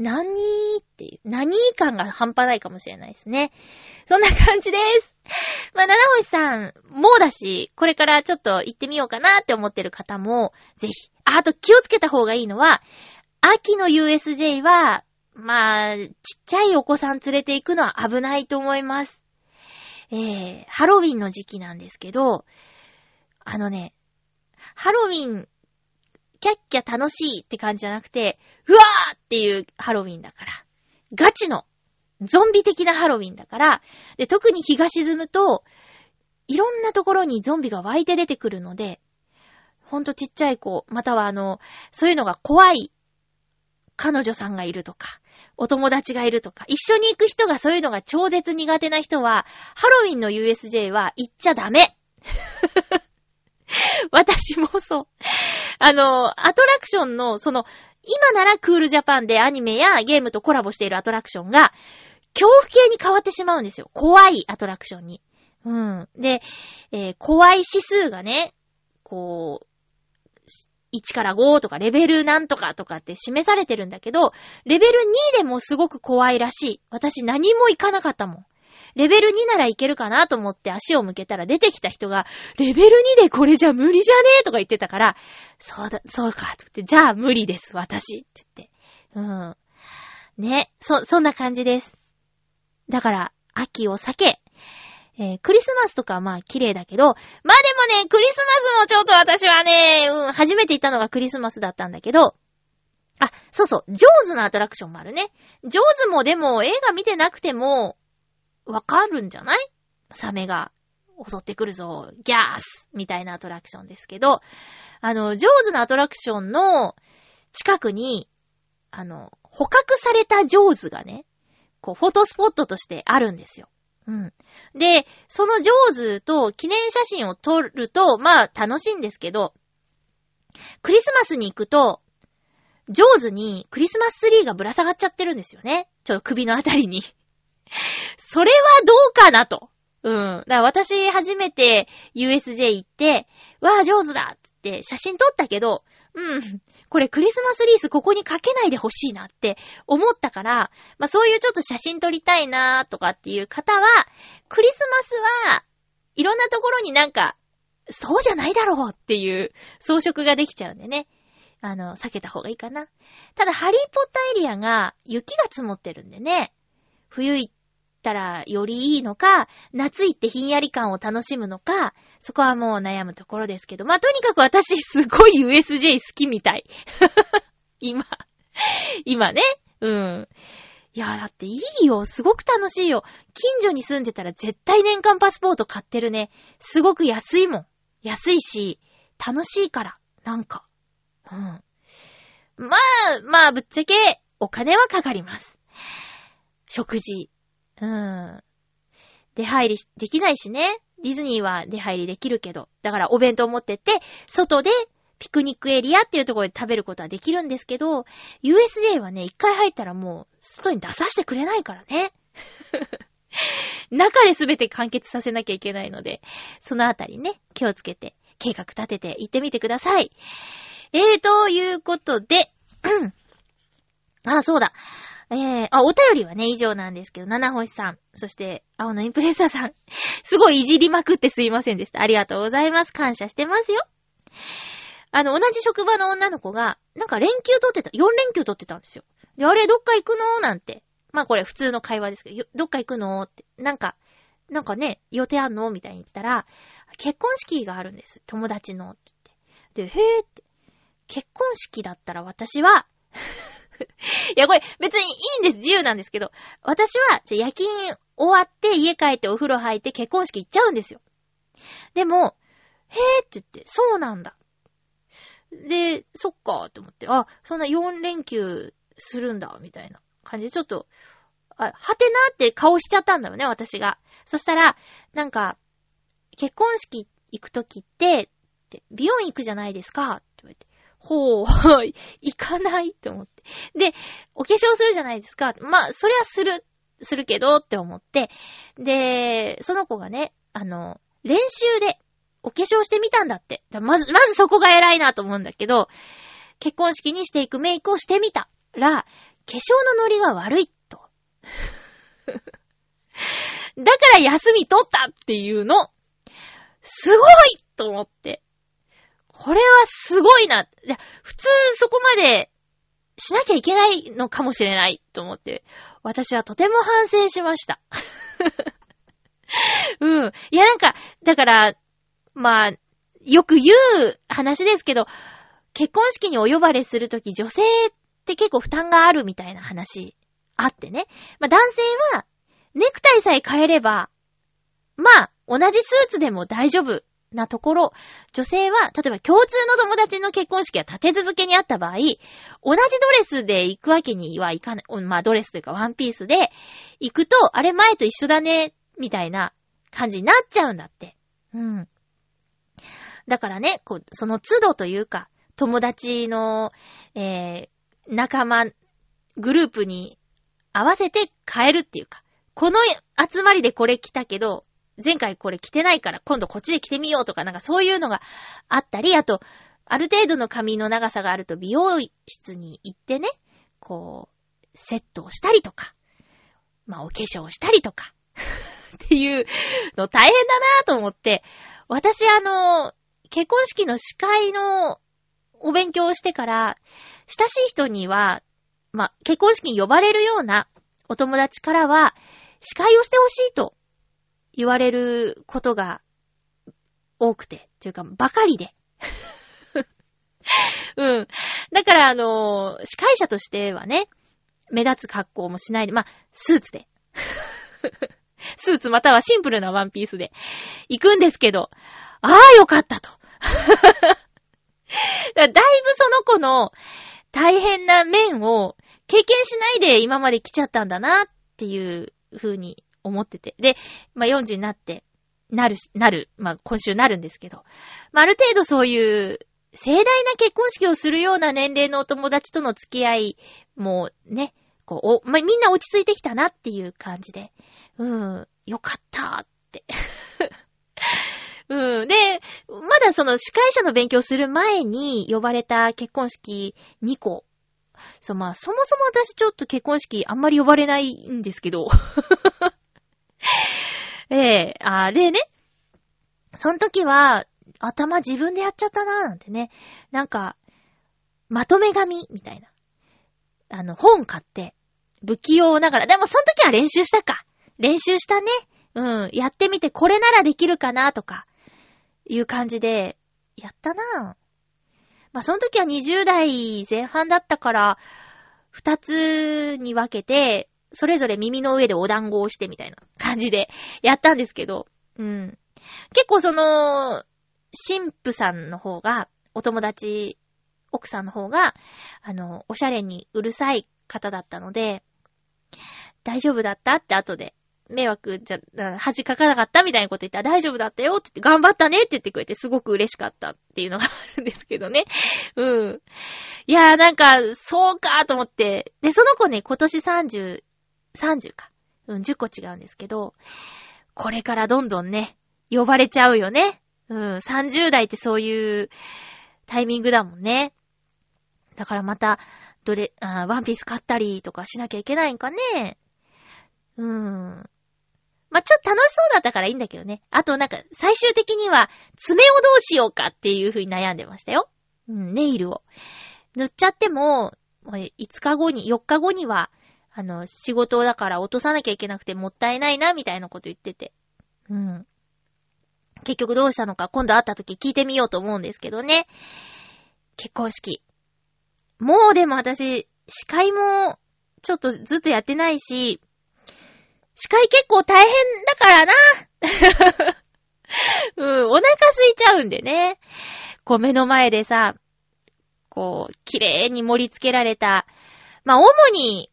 何っていう、何感が半端ないかもしれないですね。そんな感じです。まあ、七星さん、もうだし、これからちょっと行ってみようかなって思ってる方も、ぜひ。あ、あと気をつけた方がいいのは、秋の USJ は、まあ、ちっちゃいお子さん連れて行くのは危ないと思います。えー、ハロウィンの時期なんですけど、あのね、ハロウィン、キャッキャ楽しいって感じじゃなくて、うわーっていうハロウィンだから。ガチの、ゾンビ的なハロウィンだから、で、特に日が沈むと、いろんなところにゾンビが湧いて出てくるので、ほんとちっちゃい子、またはあの、そういうのが怖い彼女さんがいるとか、お友達がいるとか、一緒に行く人がそういうのが超絶苦手な人は、ハロウィンの USJ は行っちゃダメ 私もそう。あの、アトラクションの、その、今ならクールジャパンでアニメやゲームとコラボしているアトラクションが、恐怖系に変わってしまうんですよ。怖いアトラクションに。うん。で、えー怖い指数がね、こう、1から5とかレベルなんとかとかって示されてるんだけど、レベル2でもすごく怖いらしい。私何も行かなかったもん。レベル2ならいけるかなと思って足を向けたら出てきた人が、レベル2でこれじゃ無理じゃねえとか言ってたから、そうだ、そうか、と言って、じゃあ無理です、私って言って。うん。ね、そ、そんな感じです。だから、秋を避け、えークリスマスとかはまあ綺麗だけど、まあでもね、クリスマスもちょっと私はね、うん、初めて行ったのがクリスマスだったんだけど、あ、そうそう、ジョーズのアトラクションもあるね。ジョーズもでも映画見てなくても、わかるんじゃない？サメが襲ってくるぞ、ギャースみたいなアトラクションですけど、あの、ジョーズのアトラクションの近くに、あの、捕獲されたジョーズがね、こう、フォトスポットとしてあるんですよ。うん。で、そのジョーズと記念写真を撮ると、まあ楽しいんですけど、クリスマスに行くと、ジョーズにクリスマスツリーがぶら下がっちゃってるんですよね。ちょっと首のあたりに。それはどうかなと。うん。だから私初めて USJ 行って、わあ、上手だっつって写真撮ったけど、うん。これクリスマスリースここにかけないでほしいなって思ったから、まあそういうちょっと写真撮りたいなとかっていう方は、クリスマスはいろんなところになんか、そうじゃないだろうっていう装飾ができちゃうんでね。あの、避けた方がいいかな。ただ、ハリーポッターエリアが雪が積もってるんでね。冬行っったらよりいいのか、夏行ってひんやり感を楽しむのか、そこはもう悩むところですけど。まあ、とにかく私すごい USJ 好きみたい。今。今ね。うん。いや、だっていいよ。すごく楽しいよ。近所に住んでたら絶対年間パスポート買ってるね。すごく安いもん。安いし、楽しいから。なんか。うん。まあ、まあ、ぶっちゃけ、お金はかかります。食事。うん。出入りできないしね。ディズニーは出入りできるけど。だからお弁当持ってって、外でピクニックエリアっていうところで食べることはできるんですけど、USJ はね、一回入ったらもう、外に出させてくれないからね。中で全て完結させなきゃいけないので、そのあたりね、気をつけて、計画立てて行ってみてください。えー、ということで、あ、そうだ。えー、あ、お便りはね、以上なんですけど、七星さん、そして、青のインプレッサーさん、すごいいじりまくってすいませんでした。ありがとうございます。感謝してますよ。あの、同じ職場の女の子が、なんか連休取ってた、4連休取ってたんですよ。で、あれ、どっか行くの？なんて。まあこれ普通の会話ですけど、どっか行くの？って。なんか、なんかね、予定あんの？みたいに言ったら、結婚式があるんです。友達の。って。で、へーって。結婚式だったら私は いや、これ別にいいんです。自由なんですけど。私は、じゃ夜勤終わって家帰ってお風呂入って結婚式行っちゃうんですよ。でも、へーって言って、そうなんだ。で、そっかーって思って、あ、そんな4連休するんだ、みたいな感じで、ちょっと、あ、はてなって顔しちゃったんだよね、私が。そしたら、なんか、結婚式行くときって、って美容院行くじゃないですかって言われて、ほう、行かないって思って。で、お化粧するじゃないですか。まあ、それはする、するけどって思って。で、その子がね、あの、練習でお化粧してみたんだって。まず、まずそこが偉いなと思うんだけど、結婚式にしていくメイクをしてみたら、化粧のノリが悪いと。だから休み取ったっていうの。すごいと思って。これはすごいな。いや、普通そこまでしなきゃいけないのかもしれないと思って、私はとても反省しました。うん。いや、なんか、だから、まあ、よく言う話ですけど、結婚式にお呼ばれするとき女性って結構負担があるみたいな話あってね。まあ男性はネクタイさえ変えれば、まあ同じスーツでも大丈夫なところ、女性は、例えば共通の友達の結婚式が立て続けにあった場合、同じドレスで行くわけにはいかない、まあドレスというかワンピースで行くと、あれ前と一緒だね、みたいな感じになっちゃうんだって。うん。だからね、こう、その都度というか、友達の、えー、仲間、グループに合わせて変えるっていうか、この集まりでこれ来たけど、前回これ着てないから今度こっちで着てみようとかなんかそういうのがあったり、あと、ある程度の髪の長さがあると美容室に行ってね、こう、セットをしたりとか、まあお化粧をしたりとか っていうの大変だなぁと思って、私あの、結婚式の司会のお勉強をしてから、親しい人には、まあ結婚式に呼ばれるようなお友達からは、司会をしてほしいと言われることが多くて、というか、ばかりで。うん。だから、あのー、司会者としてはね、目立つ格好もしないで、まあ、スーツで。スーツまたはシンプルなワンピースで行くんですけど、ああ、よかったと。だいぶその子の大変な面を経験しないで今まで来ちゃったんだなっていう風に思ってて。で、まあ、40になって、なる、なる、まあ、今週なるんですけど、まあ、ある程度そういう盛大な結婚式をするような年齢のお友達との付き合いもね、こう、お、まあ、みんな落ち着いてきたなっていう感じで、うん、よかったーって。うん。で、まだその司会者の勉強する前に呼ばれた結婚式2個。そう、まあ、そもそも私ちょっと結婚式あんまり呼ばれないんですけど。ええー、あれね。その時は、頭自分でやっちゃったなーなんてね。なんか、まとめ紙みたいな。あの、本買って、不器用ながら、でもその時は練習したか。練習したね。うん。やってみてこれならできるかなとか、いう感じで、やったなまあ、その時は20代前半だったから、二つに分けて、それぞれ耳の上でお団子をしてみたいな感じでやったんですけど、うん。結構その、神父さんの方が、お友達、奥さんの方が、あの、おしゃれにうるさい方だったので、大丈夫だったって後で、迷惑じゃ、恥かかなかったみたいなこと言ったら大丈夫だったよって言って、頑張ったねって言ってくれてすごく嬉しかったっていうのがあるんですけどね。うん。いやーなんか、そうかと思って。で、その子ね、今年30、30か。うん、10個違うんですけど、これからどんどんね、呼ばれちゃうよね。うん、30代ってそういうタイミングだもんね。だからまた、どれ、あワンピース買ったりとかしなきゃいけないんかね。うーん。まあ、ちょっと楽しそうだったからいいんだけどね。あとなんか、最終的には、爪をどうしようかっていう風に悩んでましたよ。うん、ネイルを。塗っちゃっても、5日後に、4日後には、あの、仕事だから落とさなきゃいけなくてもったいないな、みたいなこと言ってて。うん。結局どうしたのか今度会った時聞いてみようと思うんですけどね。結婚式。もうでも私、司会も、ちょっとずっとやってないし、司会結構大変だからな。うん、お腹空いちゃうんでね。こう目の前でさ、こう、綺麗に盛り付けられた、まあ、主に、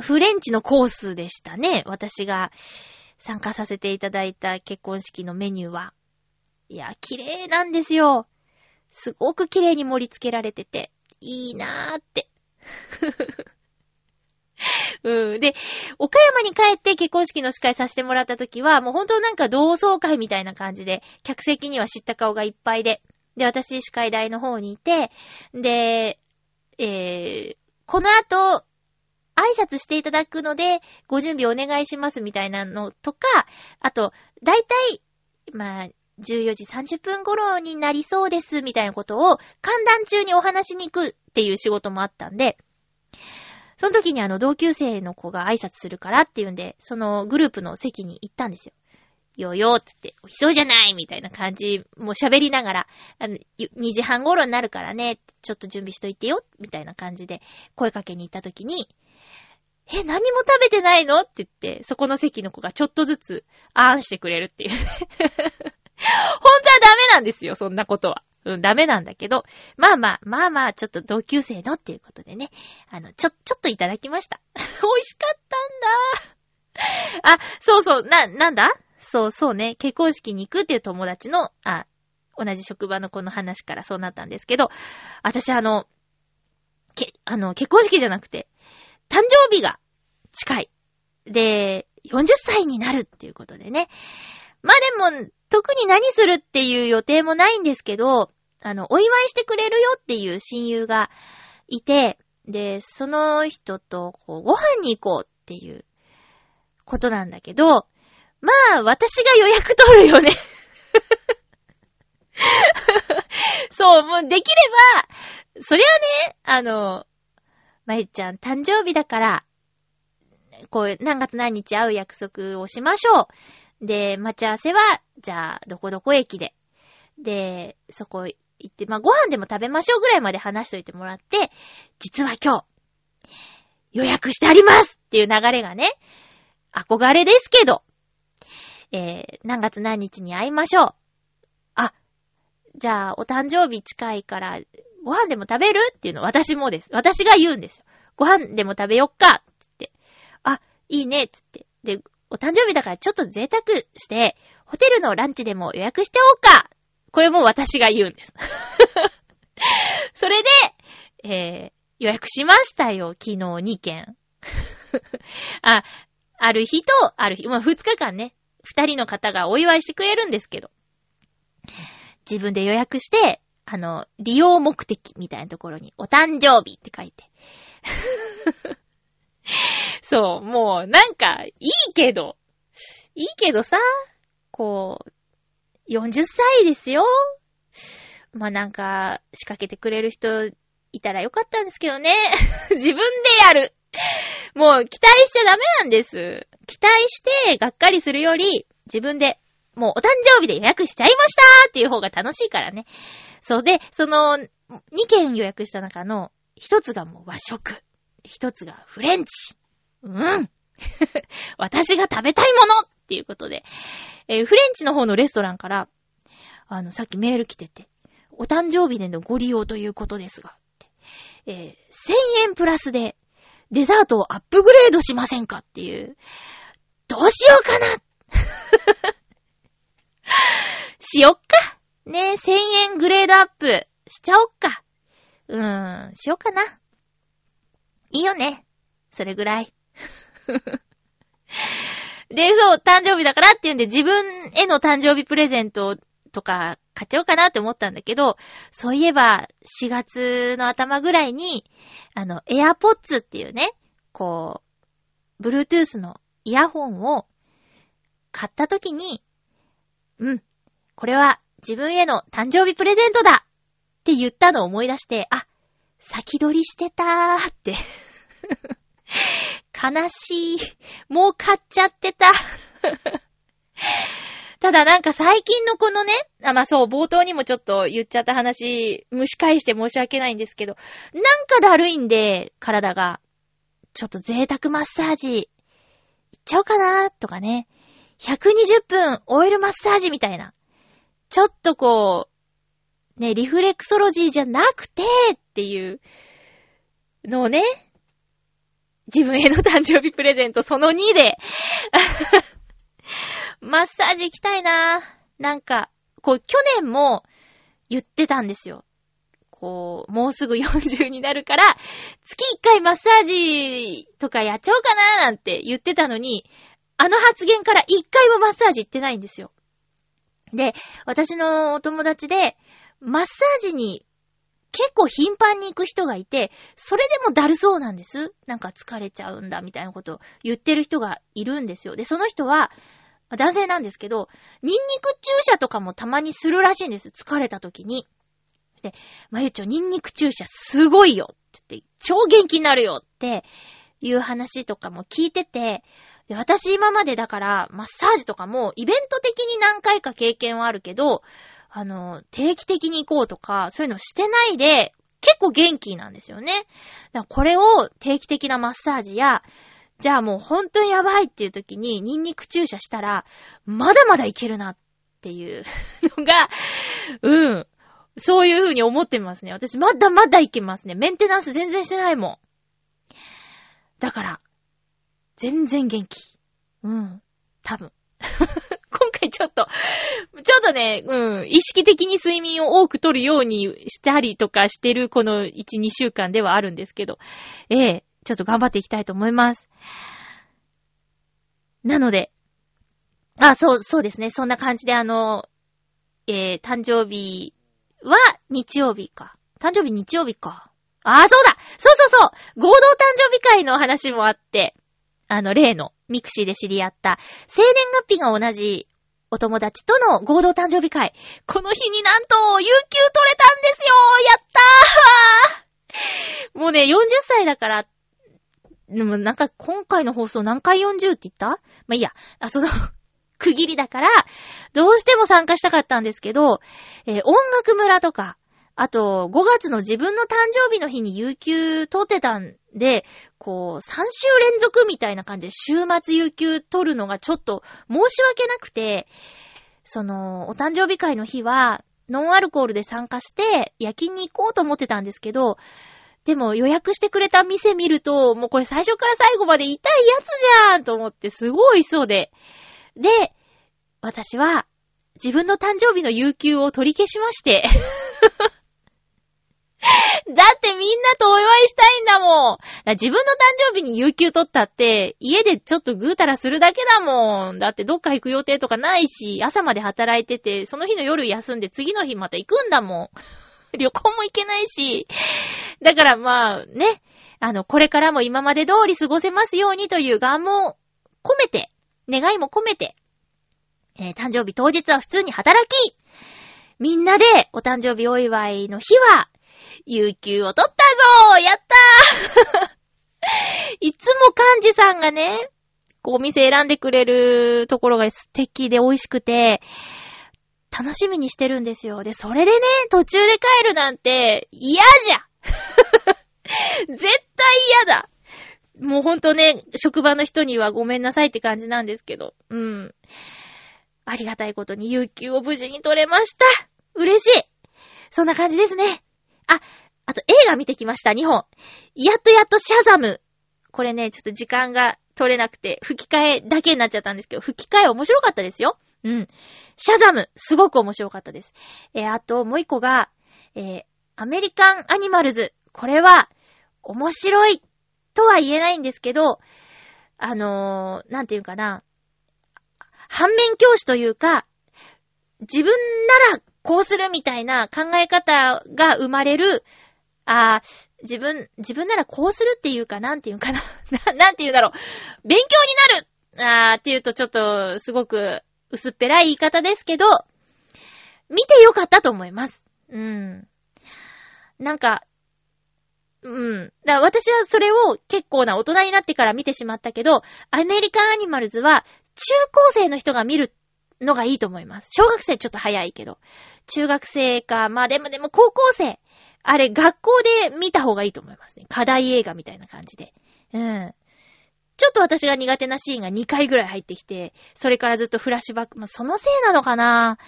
フレンチのコースでしたね。私が参加させていただいた結婚式のメニューは。いや、綺麗なんですよ。すごく綺麗に盛り付けられてて、いいなーって。うん。で、岡山に帰って結婚式の司会させてもらった時は、もう本当なんか同窓会みたいな感じで、客席には知った顔がいっぱいで、で、私司会台の方にいて、で、えー、この後、挨拶していただくので、ご準備お願いしますみたいなのとか、あと、だいたい、まあ、14時30分頃になりそうですみたいなことを、観覧中にお話しに行くっていう仕事もあったんで、その時にあの同級生の子が挨拶するからっていうんで、そのグループの席に行ったんですよ。よよっつって、美味しそうじゃないみたいな感じ、もう喋りながら、あの、2時半頃になるからね、ちょっと準備しといてよ、みたいな感じで声かけに行った時に、え、何も食べてないの？って言って、そこの席の子がちょっとずつ、あーんしてくれるっていう。本当はダメなんですよ、そんなことは。うん、ダメなんだけど、まあまあ、まあまあ、ちょっと同級生のっていうことでね、あの、ちょ、ちょっといただきました。美味しかったんだ。あ、そうそう、な、なんだ？そうそうね、結婚式に行くっていう友達の、あ、同じ職場の子の話からそうなったんですけど、私あの、け、あの、結婚式じゃなくて、誕生日が近い。で、40歳になるっていうことでね。まあでも、特に何するっていう予定もないんですけど、あの、お祝いしてくれるよっていう親友がいて、で、その人とこうご飯に行こうっていうことなんだけど、まあ、私が予約取るよね。そう、もうできれば、そりゃね、あの、まゆちゃん誕生日だから、こう、何月何日会う約束をしましょう。で、待ち合わせは、じゃあ、どこどこ駅で。で、そこ行って、まあ、ご飯でも食べましょうぐらいまで話しといてもらって、実は今日、予約してありますっていう流れがね、憧れですけど、えー、何月何日に会いましょう。あ、じゃあ、お誕生日近いから、ご飯でも食べる？っていうの私もです。私が言うんですよ。ご飯でも食べよっか？って。あ、いいねつって。で、お誕生日だからちょっと贅沢して、ホテルのランチでも予約しちゃおうかこれも私が言うんです。それで、えー、予約しましたよ、昨日2件。あ、ある日と、ある日、まあ、2日間ね、2人の方がお祝いしてくれるんですけど、自分で予約して、あの、利用目的みたいなところに、お誕生日って書いて。そう、もう、なんか、いいけど、いいけどさ、こう、40歳ですよ。まあ、なんか、仕掛けてくれる人いたらよかったんですけどね。自分でやる。もう、期待しちゃダメなんです。期待してがっかりするより、自分でもうお誕生日で予約しちゃいましたっていう方が楽しいからね。そうで、その、2件予約した中の、一つがもう和食。一つがフレンチ。うん。私が食べたいものっていうことで、えーフレンチの方のレストランから、あの、さっきメール来てて、お誕生日でのご利用ということですが、えー1000円プラスで、デザートをアップグレードしませんかっていう、どうしようかな しよっかねえ、1000円グレードアップしちゃおっか。うーん、しよっかな。いいよね。それぐらい。で、そう、誕生日だからっていうんで自分への誕生日プレゼントとか買っちゃおうかなって思ったんだけど、そういえば4月の頭ぐらいに、あの、AirPods っていうね、こう、Bluetooth のイヤホンを買った時に、うん、これは自分への誕生日プレゼントだって言ったのを思い出して、あ、先取りしてたーって。悲しい。もう買っちゃってた。ただなんか最近のこのね、あ、まあそう、冒頭にもちょっと言っちゃった話、蒸し返して申し訳ないんですけど、なんかだるいんで、体が。ちょっと贅沢マッサージ、いっちゃおうかなーとかね。120分オイルマッサージみたいな。ちょっとこう、ね、リフレクソロジーじゃなくてっていうのをね、自分への誕生日プレゼントその2で、マッサージ行きたいななんか、こう、去年も言ってたんですよ。こう、もうすぐ40になるから、月1回マッサージとかやっちゃおうかななんて言ってたのに、あの発言から1回もマッサージ行ってないんですよ。で、私のお友達で、マッサージに結構頻繁に行く人がいて、それでもだるそうなんです。なんか疲れちゃうんだみたいなことを言ってる人がいるんですよ。で、その人は、男性なんですけど、ニンニク注射とかもたまにするらしいんです。疲れた時に。で、まゆちょ、ニンニク注射すごいよって言って、超元気になるよっていう話とかも聞いてて、で、私今までだから、マッサージとかもイベント的に何回か経験はあるけど、あの、定期的に行こうとか、そういうのしてないで、結構元気なんですよね。だからこれを定期的なマッサージや、じゃあもう本当にやばいっていう時にニンニク注射したら、まだまだいけるなっていうのが、うん。そういう風に思ってますね。私まだまだいけますね。メンテナンス全然してないもん。だから、全然元気。うん。多分。今回ちょっと、ちょっとね、うん、意識的に睡眠を多く取るようにしたりとかしてるこの1、2週間ではあるんですけど、ええちょっと頑張っていきたいと思います。なので、あ、そう、そうですね。そんな感じであの、えー、誕生日は日曜日か。誕生日日曜日か。あ、そうだそうそうそう合同誕生日会の話もあって、あの、例の mixi で知り合った、生年月日が同じお友達との合同誕生日会。この日になんと、有給取れたんですよやったーもうね、40歳だから、でもなんか今回の放送何回40って言った？まあ、いいや。あ、その、区切りだから、どうしても参加したかったんですけど、えー音楽村とか、あと、5月の自分の誕生日の日に有給取ってたんで、こう、3週連続みたいな感じで週末有給取るのがちょっと申し訳なくて、その、お誕生日会の日は、ノンアルコールで参加して、夜勤に行こうと思ってたんですけど、でも予約してくれた店見ると、もうこれ最初から最後まで痛いやつじゃんと思ってすごいそうで。で、私は自分の誕生日の有給を取り消しまして。だってみんなとお祝いしたいんだもん。自分の誕生日に有給取ったって、家でちょっとぐうたらするだけだもん。だってどっか行く予定とかないし、朝まで働いてて、その日の夜休んで次の日また行くんだもん。旅行も行けないし。だからまあね、あの、これからも今まで通り過ごせますようにという願望を込めて、願いも込めて、えー誕生日当日は普通に働き、みんなでお誕生日お祝いの日は、有給を取ったぞやったー いつも幹事さんがね、こうお店選んでくれるところが素敵で美味しくて、楽しみにしてるんですよ。で、それでね、途中で帰るなんて嫌じゃ 絶対嫌だもうほんとね、職場の人にはごめんなさいって感じなんですけど。うん。ありがたいことに有給を無事に取れました。嬉しい。そんな感じですね。あ、あと映画見てきました、2本。やっとやっとシャザム。これね、ちょっと時間が取れなくて、吹き替えだけになっちゃったんですけど、吹き替え面白かったですよ。うん。シャザム、すごく面白かったです。えー、あともう一個が、えー、アメリカンアニマルズ。これは、面白いとは言えないんですけど、あのー、なんていうかな。反面教師というか、自分ならこうするみたいな考え方が生まれる、あ自分、自分ならこうするっていうか、なんていうかな。ななんていうだろう。勉強になるあーっていうとちょっとすごく薄っぺらい言い方ですけど、見てよかったと思います。うん。なんか、うん。だから私はそれを結構な大人になってから見てしまったけど、アメリカンアニマルズは中高生の人が見るのがいいと思います。小学生ちょっと早いけど。中学生か、まあでもでも高校生。あれ学校で見た方がいいと思いますね。課題映画みたいな感じで。うん。ちょっと私が苦手なシーンが2回ぐらい入ってきて、それからずっとフラッシュバック。まあ、そのせいなのかな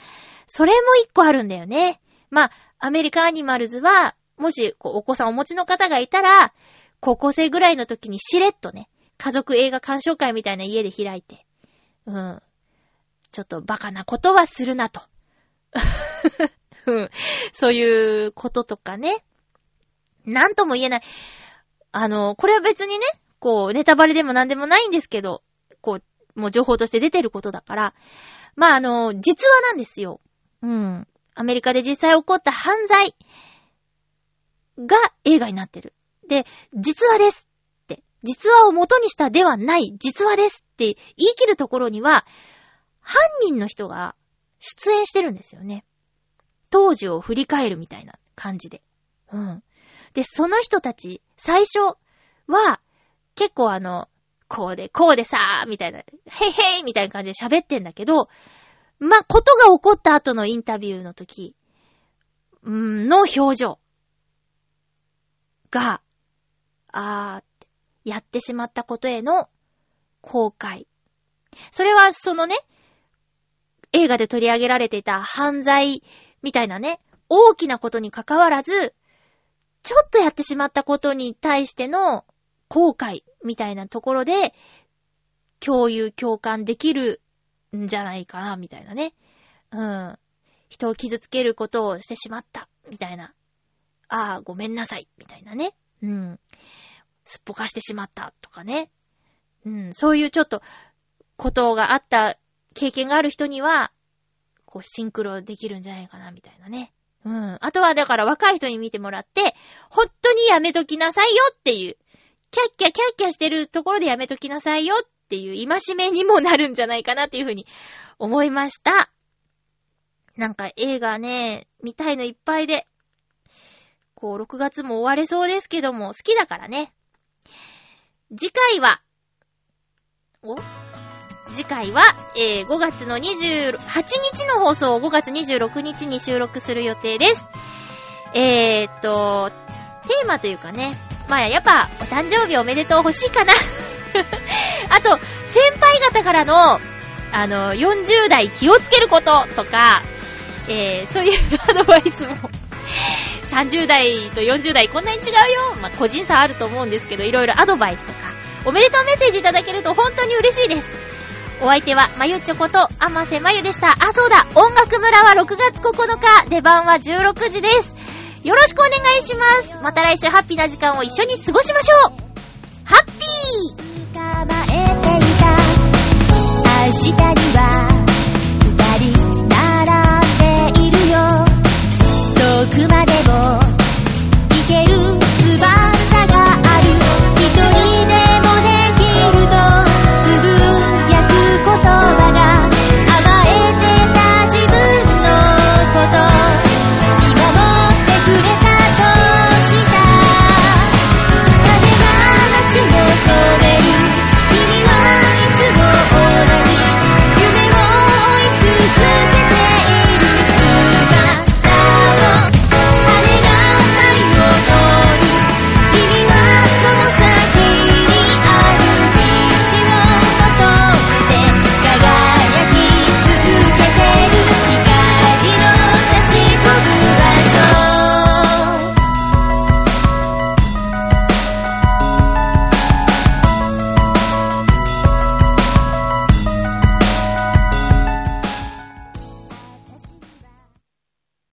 それも一個あるんだよね。まあ、アメリカアニマルズは、もし、お子さんお持ちの方がいたら、高校生ぐらいの時にしれっとね、家族映画鑑賞会みたいな家で開いて、うん。ちょっとバカなことはするなと。うん。そういうこととかね。なんとも言えない。あの、これは別にね、こう、ネタバレでもなんでもないんですけど、こう、もう情報として出てることだから、まあ、あの、実話なんですよ。うん。アメリカで実際起こった犯罪が映画になってる。で、実話ですって、実話を元にしたではない実話ですって言い切るところには、犯人の人が出演してるんですよね。当時を振り返るみたいな感じで。うん。で、その人たち、最初は、結構あの、こうで、こうでさー、みたいな、へいへいみたいな感じで喋ってんだけど、まことが起こった後のインタビューの時、んの表情が、あーって、やってしまったことへの後悔。それはそのね、映画で取り上げられていた犯罪みたいなね、大きなことに関わらず、ちょっとやってしまったことに対しての後悔みたいなところで、共有、共感できるんじゃないかな、みたいなね。うん。人を傷つけることをしてしまった、みたいな。ああ、ごめんなさい、みたいなね。うん。すっぽかしてしまった、とかね。うん。そういうちょっと、ことがあった経験がある人には、こう、シンクロできるんじゃないかな、みたいなね。うん。あとは、だから若い人に見てもらって、本当にやめときなさいよっていう、キャッキャキャッキャしてるところでやめときなさいよっていう戒めにもなるんじゃないかなっていうふうに思いました。なんか映画ね、見たいのいっぱいで、こう、6月も終われそうですけども、好きだからね。次回は、お？次回は、えー、5月の28日の放送を5月26日に収録する予定です。えーっと、テーマというかね、まあやっぱ、お誕生日おめでとう欲しいかな。あと、先輩方からの、あの、40代気をつけることとか、えー、そういうアドバイスも 30代と40代こんなに違うよ。まあ、個人差あると思うんですけど、いろいろアドバイスとか、おめでとうメッセージいただけると本当に嬉しいです。お相手は、まゆちょこと、あませまゆでした。あ、そうだ音楽村は6月9日、出番は16時です。よろしくお願いします。また来週ハッピーな時間を一緒に過ごしましょうハッピー明日には